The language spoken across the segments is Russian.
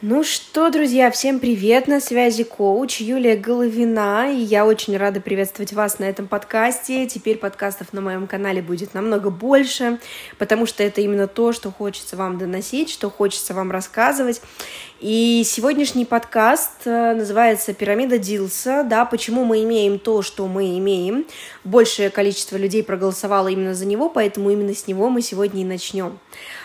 Ну что, друзья, всем привет, на связи коуч Юлия Головина, и я очень рада приветствовать вас на этом подкасте. Теперь подкастов на моем канале будет намного больше, потому что это именно то, что хочется вам доносить, что хочется вам рассказывать. И сегодняшний подкаст э, называется «Пирамида Дилса», да, почему мы имеем то, что мы имеем. Большее количество людей проголосовало именно за него, поэтому именно с него мы сегодня и начнем.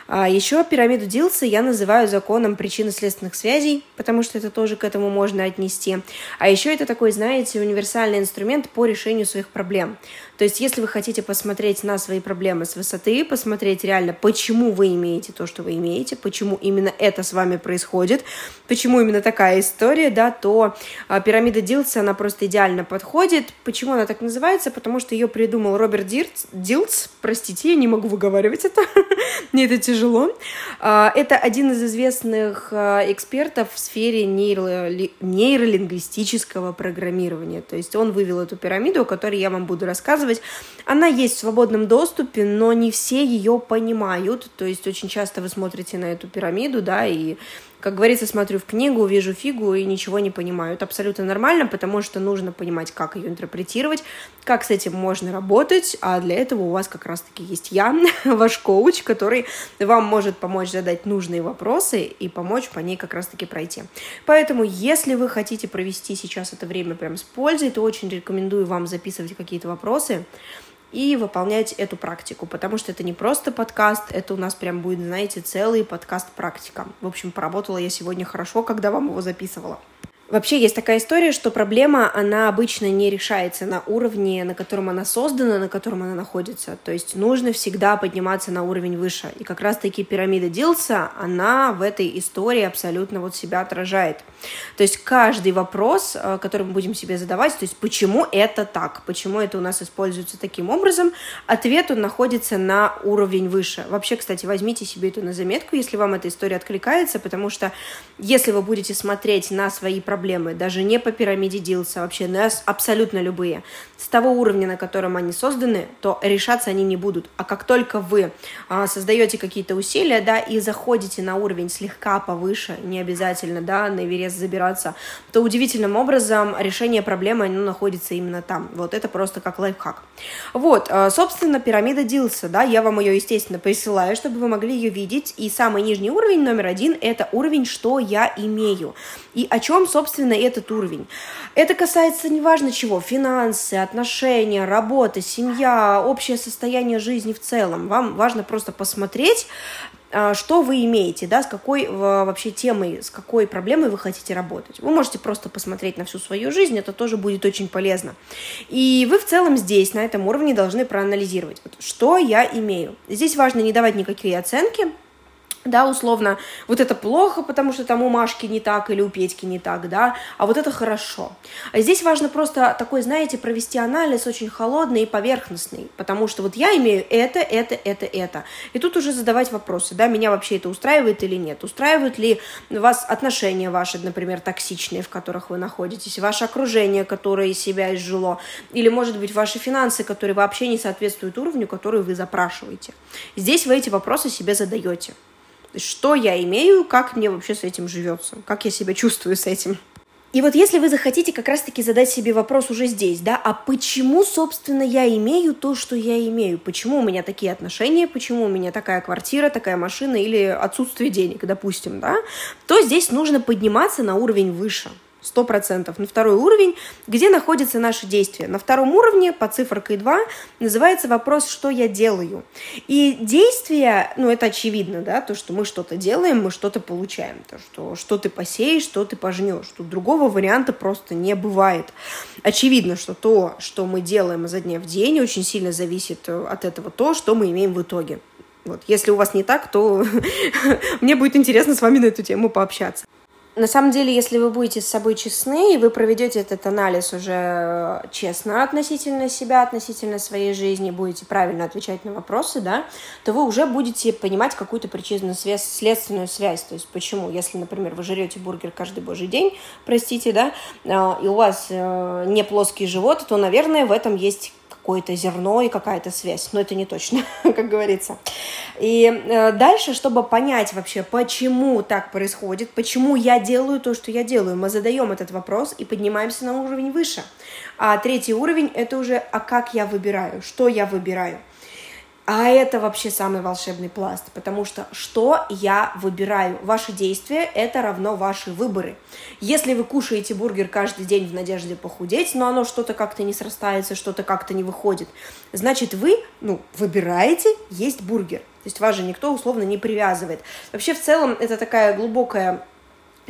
А еще пирамиду Дилса я называю законом причинно-следственных связей, потому что это тоже к этому можно отнести. А еще это такой, знаете, универсальный инструмент по решению своих проблем. То есть, если вы хотите посмотреть на свои проблемы с высоты, посмотреть реально, почему вы имеете то, что вы имеете, почему именно это с вами происходит, почему именно такая история, да, то а, пирамида Дилса, она просто идеально подходит. Почему она так называется? Потому что ее придумал Роберт Дирц, Дилц, простите, я не могу выговаривать это, мне это тяжело. А, это один из известных а, экспертов в сфере нейро... нейролингвистического программирования. То есть он вывел эту пирамиду, о которой я вам буду рассказывать. Она есть в свободном доступе, но не все ее понимают. То есть очень часто вы смотрите на эту пирамиду, да, и как говорится, смотрю в книгу, вижу фигу и ничего не понимаю. Это абсолютно нормально, потому что нужно понимать, как ее интерпретировать, как с этим можно работать, а для этого у вас как раз-таки есть я, ваш коуч, который вам может помочь задать нужные вопросы и помочь по ней как раз-таки пройти. Поэтому, если вы хотите провести сейчас это время прям с пользой, то очень рекомендую вам записывать какие-то вопросы, и выполнять эту практику, потому что это не просто подкаст, это у нас прям будет, знаете, целый подкаст-практика. В общем, поработала я сегодня хорошо, когда вам его записывала. Вообще есть такая история, что проблема, она обычно не решается на уровне, на котором она создана, на котором она находится. То есть нужно всегда подниматься на уровень выше. И как раз-таки пирамида Дилса, она в этой истории абсолютно вот себя отражает. То есть каждый вопрос, э, который мы будем себе задавать, то есть почему это так, почему это у нас используется таким образом, ответ он находится на уровень выше. Вообще, кстати, возьмите себе это на заметку, если вам эта история откликается, потому что если вы будете смотреть на свои проблемы, проблемы, даже не по пирамиде Дилса, вообще на абсолютно любые, с того уровня, на котором они созданы, то решаться они не будут. А как только вы а, создаете какие-то усилия, да, и заходите на уровень слегка повыше, не обязательно, да, на Эверест забираться, то удивительным образом решение проблемы, оно находится именно там. Вот это просто как лайфхак. Вот, а, собственно, пирамида Дилса, да, я вам ее, естественно, присылаю, чтобы вы могли ее видеть. И самый нижний уровень, номер один, это уровень, что я имею. И о чем, собственно, собственно, этот уровень. Это касается неважно чего, финансы, отношения, работа, семья, общее состояние жизни в целом. Вам важно просто посмотреть, а, что вы имеете, да, с какой вообще темой, с какой проблемой вы хотите работать. Вы можете просто посмотреть на всю свою жизнь, это тоже будет очень полезно. И вы в целом здесь, на этом уровне, должны проанализировать, что я имею. Здесь важно не давать никакие оценки, да, условно, вот это плохо, потому что там у Машки не так или у Петьки не так, да, а вот это хорошо. А здесь важно просто такой, знаете, провести анализ очень холодный и поверхностный, потому что вот я имею это, это, это, это. И тут уже задавать вопросы, да, меня вообще это устраивает или нет, устраивают ли вас отношения ваши, например, токсичные, в которых вы находитесь, ваше окружение, которое себя изжило, или, может быть, ваши финансы, которые вообще не соответствуют уровню, который вы запрашиваете. Здесь вы эти вопросы себе задаете что я имею, как мне вообще с этим живется, как я себя чувствую с этим. И вот если вы захотите как раз-таки задать себе вопрос уже здесь, да, а почему, собственно, я имею то, что я имею? Почему у меня такие отношения, почему у меня такая квартира, такая машина или отсутствие денег, допустим, да, то здесь нужно подниматься на уровень выше сто процентов на второй уровень, где находятся наши действия. На втором уровне, по цифркой 2, называется вопрос, что я делаю. И действия, ну, это очевидно, да, то, что мы что-то делаем, мы что-то получаем. То, что что ты посеешь, что ты пожнешь. Тут другого варианта просто не бывает. Очевидно, что то, что мы делаем изо дня в день, очень сильно зависит от этого то, что мы имеем в итоге. Вот. Если у вас не так, то мне будет интересно с вами на эту тему пообщаться. На самом деле, если вы будете с собой честны, и вы проведете этот анализ уже э, честно относительно себя, относительно своей жизни, будете правильно отвечать на вопросы, да, то вы уже будете понимать какую-то причинную связь, следственную связь. То есть почему, если, например, вы жрете бургер каждый божий день, простите, да, э, и у вас э, не плоский живот, то, наверное, в этом есть какое-то зерно и какая-то связь, но это не точно, как говорится. И э, дальше, чтобы понять вообще, почему так происходит, почему я делаю то, что я делаю, мы задаем этот вопрос и поднимаемся на уровень выше. А третий уровень – это уже, а как я выбираю, что я выбираю – а это вообще самый волшебный пласт, потому что что я выбираю? Ваши действия – это равно ваши выборы. Если вы кушаете бургер каждый день в надежде похудеть, но оно что-то как-то не срастается, что-то как-то не выходит, значит, вы ну, выбираете есть бургер. То есть вас же никто условно не привязывает. Вообще, в целом, это такая глубокая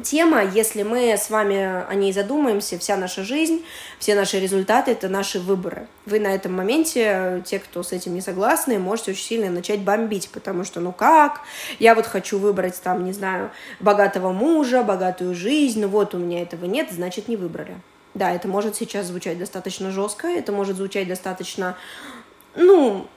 тема, если мы с вами о ней задумаемся, вся наша жизнь, все наши результаты – это наши выборы. Вы на этом моменте, те, кто с этим не согласны, можете очень сильно начать бомбить, потому что, ну как, я вот хочу выбрать там, не знаю, богатого мужа, богатую жизнь, ну вот у меня этого нет, значит, не выбрали. Да, это может сейчас звучать достаточно жестко, это может звучать достаточно, ну,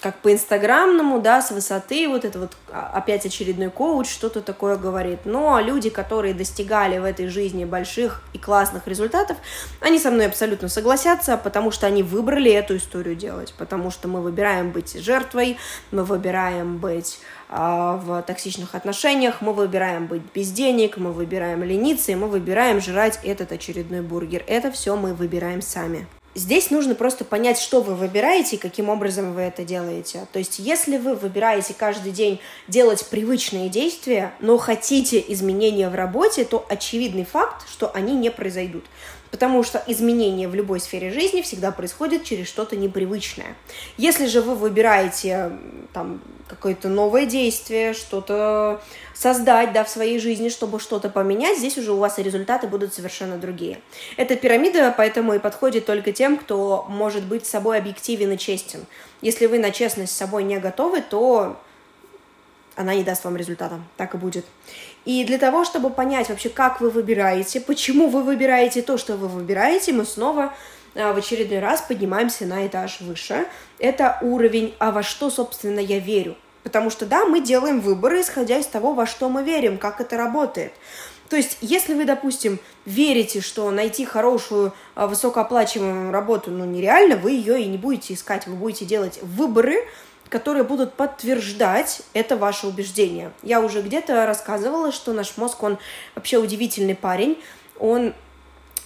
как по инстаграмному, да, с высоты, вот это вот а, опять очередной коуч что-то такое говорит. Но люди, которые достигали в этой жизни больших и классных результатов, они со мной абсолютно согласятся, потому что они выбрали эту историю делать, потому что мы выбираем быть жертвой, мы выбираем быть а, в токсичных отношениях, мы выбираем быть без денег, мы выбираем лениться, и мы выбираем жрать этот очередной бургер. Это все мы выбираем сами. Здесь нужно просто понять, что вы выбираете и каким образом вы это делаете. То есть, если вы выбираете каждый день делать привычные действия, но хотите изменения в работе, то очевидный факт, что они не произойдут. Потому что изменения в любой сфере жизни всегда происходят через что-то непривычное. Если же вы выбираете там какое-то новое действие, что-то создать да, в своей жизни, чтобы что-то поменять, здесь уже у вас и результаты будут совершенно другие. Эта пирамида поэтому и подходит только тем, кто может быть с собой объективен и честен. Если вы на честность с собой не готовы, то она не даст вам результата. Так и будет. И для того, чтобы понять вообще, как вы выбираете, почему вы выбираете то, что вы выбираете, мы снова а, в очередной раз поднимаемся на этаж выше. Это уровень, а во что, собственно, я верю. Потому что, да, мы делаем выборы, исходя из того, во что мы верим, как это работает. То есть, если вы, допустим, верите, что найти хорошую, а, высокооплачиваемую работу, ну, нереально, вы ее и не будете искать, вы будете делать выборы, которые будут подтверждать это ваше убеждение. Я уже где-то рассказывала, что наш мозг, он вообще удивительный парень, он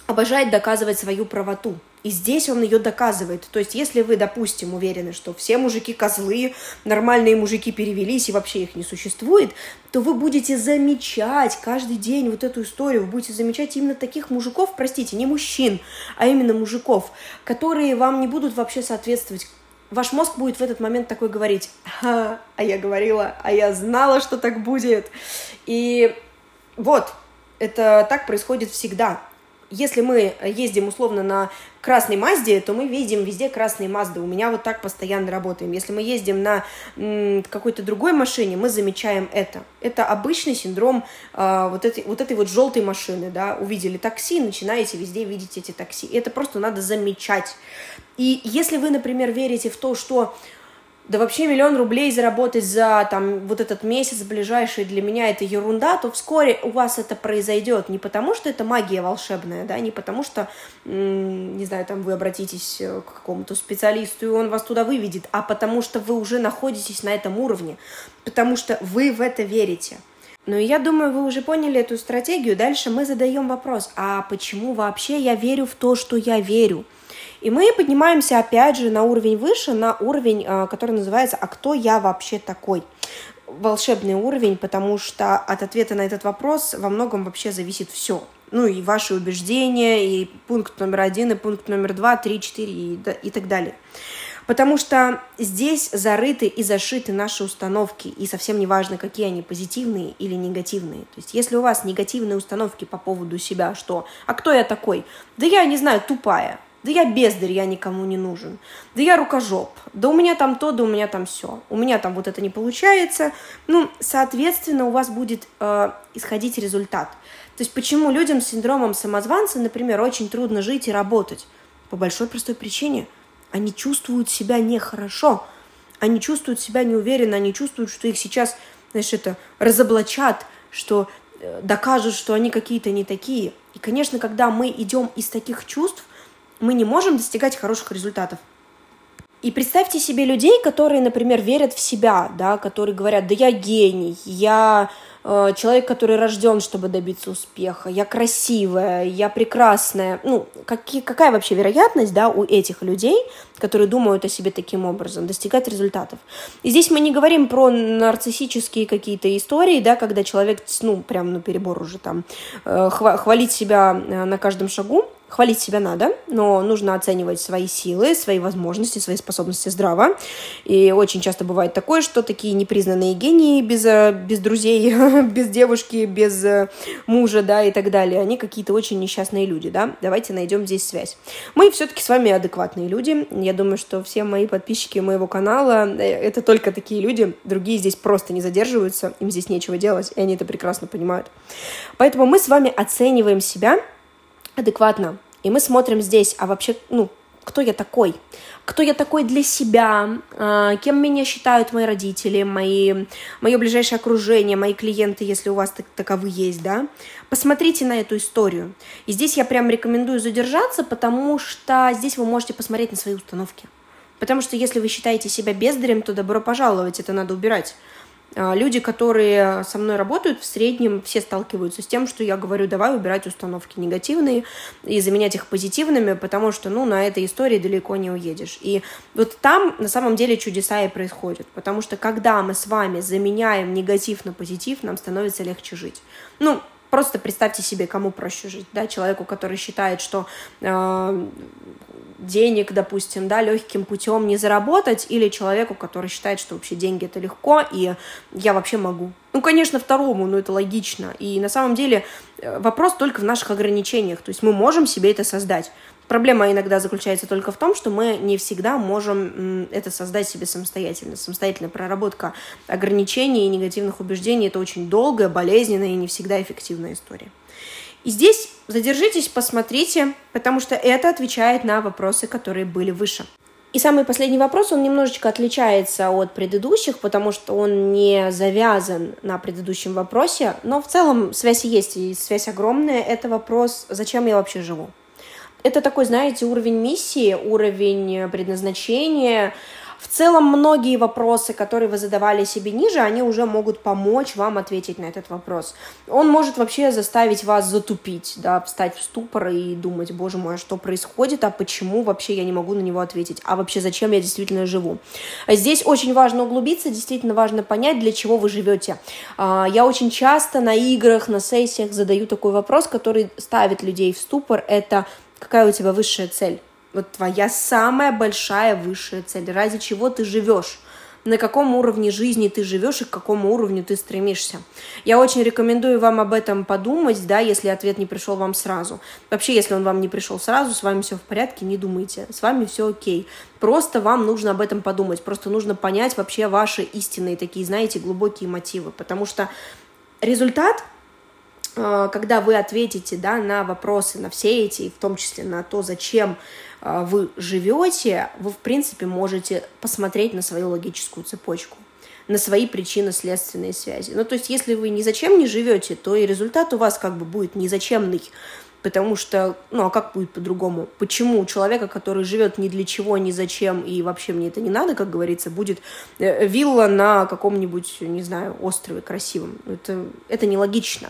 обожает доказывать свою правоту. И здесь он ее доказывает. То есть, если вы, допустим, уверены, что все мужики козлы, нормальные мужики перевелись и вообще их не существует, то вы будете замечать каждый день вот эту историю, вы будете замечать именно таких мужиков, простите, не мужчин, а именно мужиков, которые вам не будут вообще соответствовать ваш мозг будет в этот момент такой говорить, а, а я говорила, а я знала, что так будет. И вот, это так происходит всегда. Если мы ездим условно на красной Мазде, то мы видим везде красные Мазды. У меня вот так постоянно работаем. Если мы ездим на какой-то другой машине, мы замечаем это. Это обычный синдром э, вот, этой, вот этой вот желтой машины, да, увидели такси, начинаете везде видеть эти такси. Это просто надо замечать. И если вы, например, верите в то, что да вообще миллион рублей заработать за там вот этот месяц ближайший для меня это ерунда, то вскоре у вас это произойдет не потому, что это магия волшебная, да, не потому что, не знаю, там вы обратитесь э, к какому-то специалисту и он вас туда выведет, а потому что вы уже находитесь на этом уровне, потому что вы в это верите. Ну и я думаю, вы уже поняли эту стратегию. Дальше мы задаем вопрос, а почему вообще я верю в то, что я верю? И мы поднимаемся опять же на уровень выше, на уровень, э, который называется «А кто я вообще такой?» волшебный уровень, потому что от ответа на этот вопрос во многом вообще зависит все. Ну и ваши убеждения, и пункт номер один, и пункт номер два, три, четыре и, и так далее. Потому что здесь зарыты и зашиты наши установки, и совсем не важно, какие они, позитивные или негативные. То есть если у вас негативные установки по поводу себя, что «а кто я такой?» Да я не знаю, тупая, да я бездарь, я никому не нужен. Да я рукожоп. Да у меня там то, да у меня там все. У меня там вот это не получается. Ну, соответственно, у вас будет э, исходить результат. То есть почему людям с синдромом самозванца, например, очень трудно жить и работать? По большой простой причине. Они чувствуют себя нехорошо. Они чувствуют себя неуверенно. Они чувствуют, что их сейчас, знаешь, это разоблачат, что э, докажут, что они какие-то не такие. И, конечно, когда мы идем из таких чувств, мы не можем достигать хороших результатов. И представьте себе людей, которые, например, верят в себя, да, которые говорят, да я гений, я Э, человек, который рожден, чтобы добиться успеха, я красивая, я прекрасная. Ну, какие, какая вообще вероятность, да, у этих людей, которые думают о себе таким образом, достигать результатов? И здесь мы не говорим про нарциссические какие-то истории, да, когда человек, ну, прям на перебор уже там, э, хвалит себя э, на каждом шагу, Хвалить себя надо, но нужно оценивать свои силы, свои возможности, свои способности здраво. И очень часто бывает такое, что такие непризнанные гении без, без друзей, без девушки, без э, мужа, да, и так далее, они какие-то очень несчастные люди, да. Давайте найдем здесь связь. Мы все-таки с вами адекватные люди. Я думаю, что все мои подписчики моего канала э, — это только такие люди. Другие здесь просто не задерживаются, им здесь нечего делать, и они это прекрасно понимают. Поэтому мы с вами оцениваем себя адекватно. И мы смотрим здесь, а вообще, ну, кто я такой? Кто я такой для себя? А, кем меня считают мои родители, мои, мое ближайшее окружение, мои клиенты, если у вас так, таковы есть, да? Посмотрите на эту историю. И здесь я прям рекомендую задержаться, потому что здесь вы можете посмотреть на свои установки. Потому что если вы считаете себя бездарем, то добро пожаловать, это надо убирать. А, люди, которые со мной работают, в среднем все сталкиваются с тем, что я говорю, давай убирать установки негативные и заменять их позитивными, потому что, ну, на этой истории далеко не уедешь. И вот там на самом деле чудеса и происходят, потому что когда мы с вами заменяем негатив на позитив, нам становится легче жить. Ну, просто представьте себе, кому проще жить, да, человеку, который считает, что э, денег, допустим, да, легким путем не заработать, или человеку, который считает, что вообще деньги это легко, и я вообще могу. Ну, конечно, второму, но это логично. И на самом деле э, вопрос только в наших ограничениях. То есть мы можем себе это создать. Проблема иногда заключается только в том, что мы не всегда можем это создать себе самостоятельно. Самостоятельная проработка ограничений и негативных убеждений – это очень долгая, болезненная и не всегда эффективная история. И здесь задержитесь, посмотрите, потому что это отвечает на вопросы, которые были выше. И самый последний вопрос, он немножечко отличается от предыдущих, потому что он не завязан на предыдущем вопросе, но в целом связь есть, и связь огромная. Это вопрос, зачем я вообще живу? Это такой, знаете, уровень миссии, уровень предназначения, в целом, многие вопросы, которые вы задавали себе ниже, они уже могут помочь вам ответить на этот вопрос. Он может вообще заставить вас затупить, да, встать в ступор и думать, боже мой, а что происходит, а почему вообще я не могу на него ответить, а вообще зачем я действительно живу. Здесь очень важно углубиться, действительно важно понять, для чего вы живете. А, я очень часто на играх, на сессиях задаю такой вопрос, который ставит людей в ступор, это какая у тебя высшая цель? Вот твоя самая большая высшая цель, ради чего ты живешь, на каком уровне жизни ты живешь и к какому уровню ты стремишься. Я очень рекомендую вам об этом подумать, да, если ответ не пришел вам сразу. Вообще, если он вам не пришел сразу, с вами все в порядке, не думайте, с вами все окей. Просто вам нужно об этом подумать, просто нужно понять вообще ваши истинные такие, знаете, глубокие мотивы, потому что результат когда вы ответите да, на вопросы, на все эти, в том числе на то, зачем а, вы живете, вы, в принципе, можете посмотреть на свою логическую цепочку на свои причинно-следственные связи. Ну, то есть, если вы ни зачем не живете, то и результат у вас как бы будет незачемный, потому что, ну, а как будет по-другому? Почему у человека, который живет ни для чего, ни зачем, и вообще мне это не надо, как говорится, будет э, вилла на каком-нибудь, не знаю, острове красивом? Это, это нелогично.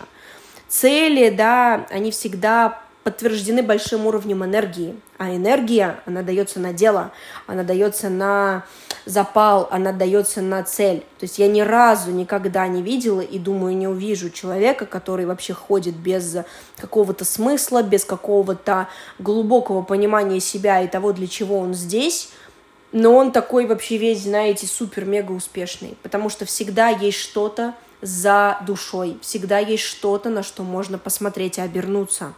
Цели, да, они всегда подтверждены большим уровнем энергии. А энергия, она дается на дело, она дается на запал, она дается на цель. То есть я ни разу никогда не видела и думаю, не увижу человека, который вообще ходит без какого-то смысла, без какого-то глубокого понимания себя и того, для чего он здесь, но он такой вообще весь, знаете, супер-мега успешный, потому что всегда есть что-то за душой, всегда есть что-то, на что можно посмотреть и обернуться.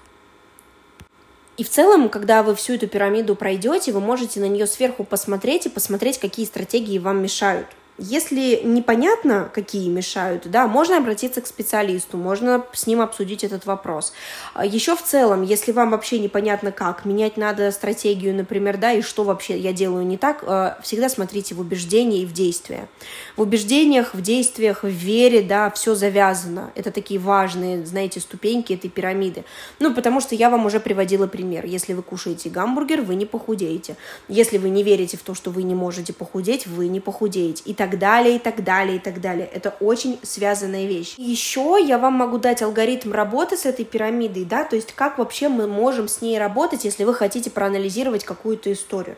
И в целом, когда вы всю эту пирамиду пройдете, вы можете на нее сверху посмотреть и посмотреть, какие стратегии вам мешают. Если непонятно, какие мешают, да, можно обратиться к специалисту, можно с ним обсудить этот вопрос. А Еще в целом, если вам вообще непонятно как, менять надо стратегию, например, да, и что вообще я делаю не так, э, всегда смотрите в убеждения и в действия. В убеждениях, в действиях, в вере, да, все завязано. Это такие важные, знаете, ступеньки этой пирамиды. Ну, потому что я вам уже приводила пример. Если вы кушаете гамбургер, вы не похудеете. Если вы не верите в то, что вы не можете похудеть, вы не похудеете. И так далее, и так далее, и так далее. Это очень связанная вещь. Еще я вам могу дать алгоритм работы с этой пирамидой, да, то есть как вообще мы можем с ней работать, если вы хотите проанализировать какую-то историю.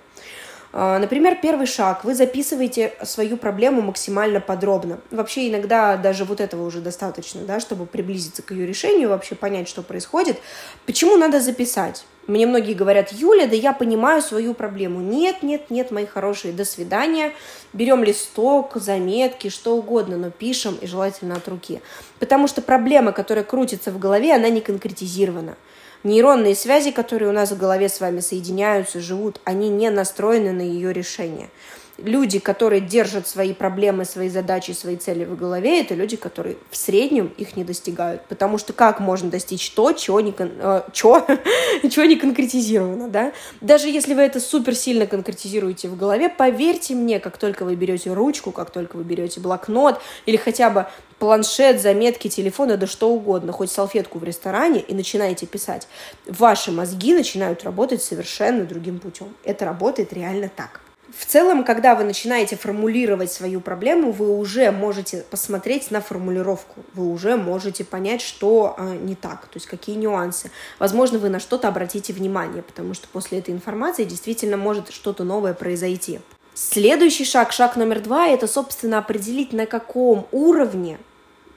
А, например, первый шаг. Вы записываете свою проблему максимально подробно. Вообще иногда даже вот этого уже достаточно, да, чтобы приблизиться к ее решению, вообще понять, что происходит. Почему надо записать? Мне многие говорят, Юля, да я понимаю свою проблему. Нет, нет, нет, мои хорошие, до свидания. Берем листок, заметки, что угодно, но пишем и желательно от руки. Потому что проблема, которая крутится в голове, она не конкретизирована. Нейронные связи, которые у нас в голове с вами соединяются, живут, они не настроены на ее решение люди, которые держат свои проблемы, свои задачи, свои цели в голове, это люди, которые в среднем их не достигают. Потому что как можно достичь то, чего не, кон... э, чего? чего не конкретизировано, да? Даже если вы это супер сильно конкретизируете в голове, поверьте мне, как только вы берете ручку, как только вы берете блокнот или хотя бы планшет, заметки, телефоны, да что угодно, хоть салфетку в ресторане и начинаете писать, ваши мозги начинают работать совершенно другим путем. Это работает реально так. В целом, когда вы начинаете формулировать свою проблему, вы уже можете посмотреть на формулировку, вы уже можете понять, что э, не так, то есть какие нюансы. Возможно, вы на что-то обратите внимание, потому что после этой информации действительно может что-то новое произойти. Следующий шаг, шаг номер два, это, собственно, определить, на каком уровне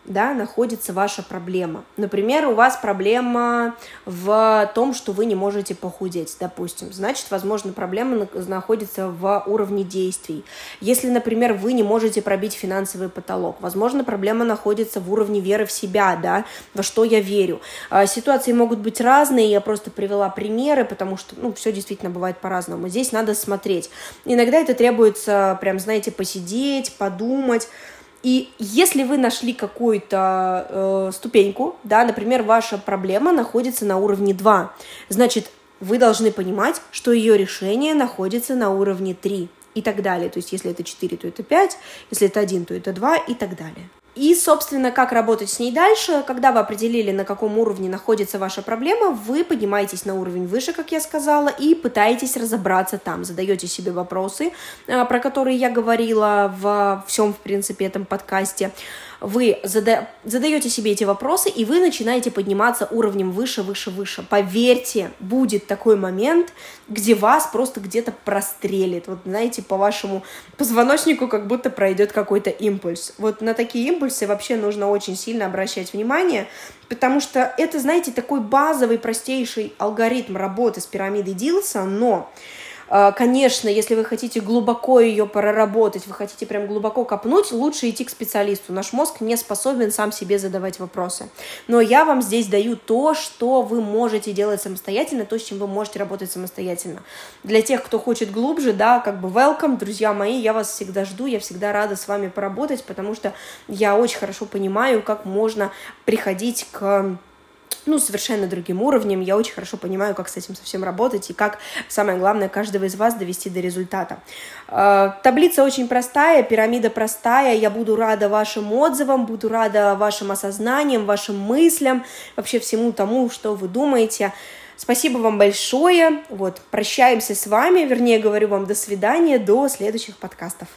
да, находится ваша проблема. Например, у вас проблема в том, что вы не можете похудеть, допустим. Значит, возможно, проблема находится в уровне действий. Если, например, вы не можете пробить финансовый потолок, возможно, проблема находится в уровне веры в себя, да, во что я верю. А, ситуации могут быть разные, я просто привела примеры, потому что, ну, все действительно бывает по-разному. Здесь надо смотреть. Иногда это требуется, прям, знаете, посидеть, подумать, и если вы нашли какую-то э, ступеньку, да, например, ваша проблема находится на уровне 2, значит, вы должны понимать, что ее решение находится на уровне 3 и так далее. То есть, если это 4, то это 5, если это 1, то это 2 и так далее. И, собственно, как работать с ней дальше, когда вы определили, на каком уровне находится ваша проблема, вы поднимаетесь на уровень выше, как я сказала, и пытаетесь разобраться там, задаете себе вопросы, э, про которые я говорила в всем, в принципе, этом подкасте вы зада задаете себе эти вопросы, и вы начинаете подниматься уровнем выше, выше, выше. Поверьте, будет такой момент, где вас просто где-то прострелит. Вот, знаете, по вашему позвоночнику как будто пройдет какой-то импульс. Вот на такие импульсы вообще нужно очень сильно обращать внимание, потому что это, знаете, такой базовый, простейший алгоритм работы с пирамидой Дилса, но конечно, если вы хотите глубоко ее проработать, вы хотите прям глубоко копнуть, лучше идти к специалисту. Наш мозг не способен сам себе задавать вопросы. Но я вам здесь даю то, что вы можете делать самостоятельно, то, с чем вы можете работать самостоятельно. Для тех, кто хочет глубже, да, как бы welcome, друзья мои, я вас всегда жду, я всегда рада с вами поработать, потому что я очень хорошо понимаю, как можно приходить к ну, совершенно другим уровнем. Я очень хорошо понимаю, как с этим совсем работать и как, самое главное, каждого из вас довести до результата. Э, таблица очень простая, пирамида простая. Я буду рада вашим отзывам, буду рада вашим осознаниям, вашим мыслям, вообще всему тому, что вы думаете. Спасибо вам большое. Вот, прощаемся с вами, вернее, говорю вам до свидания, до следующих подкастов.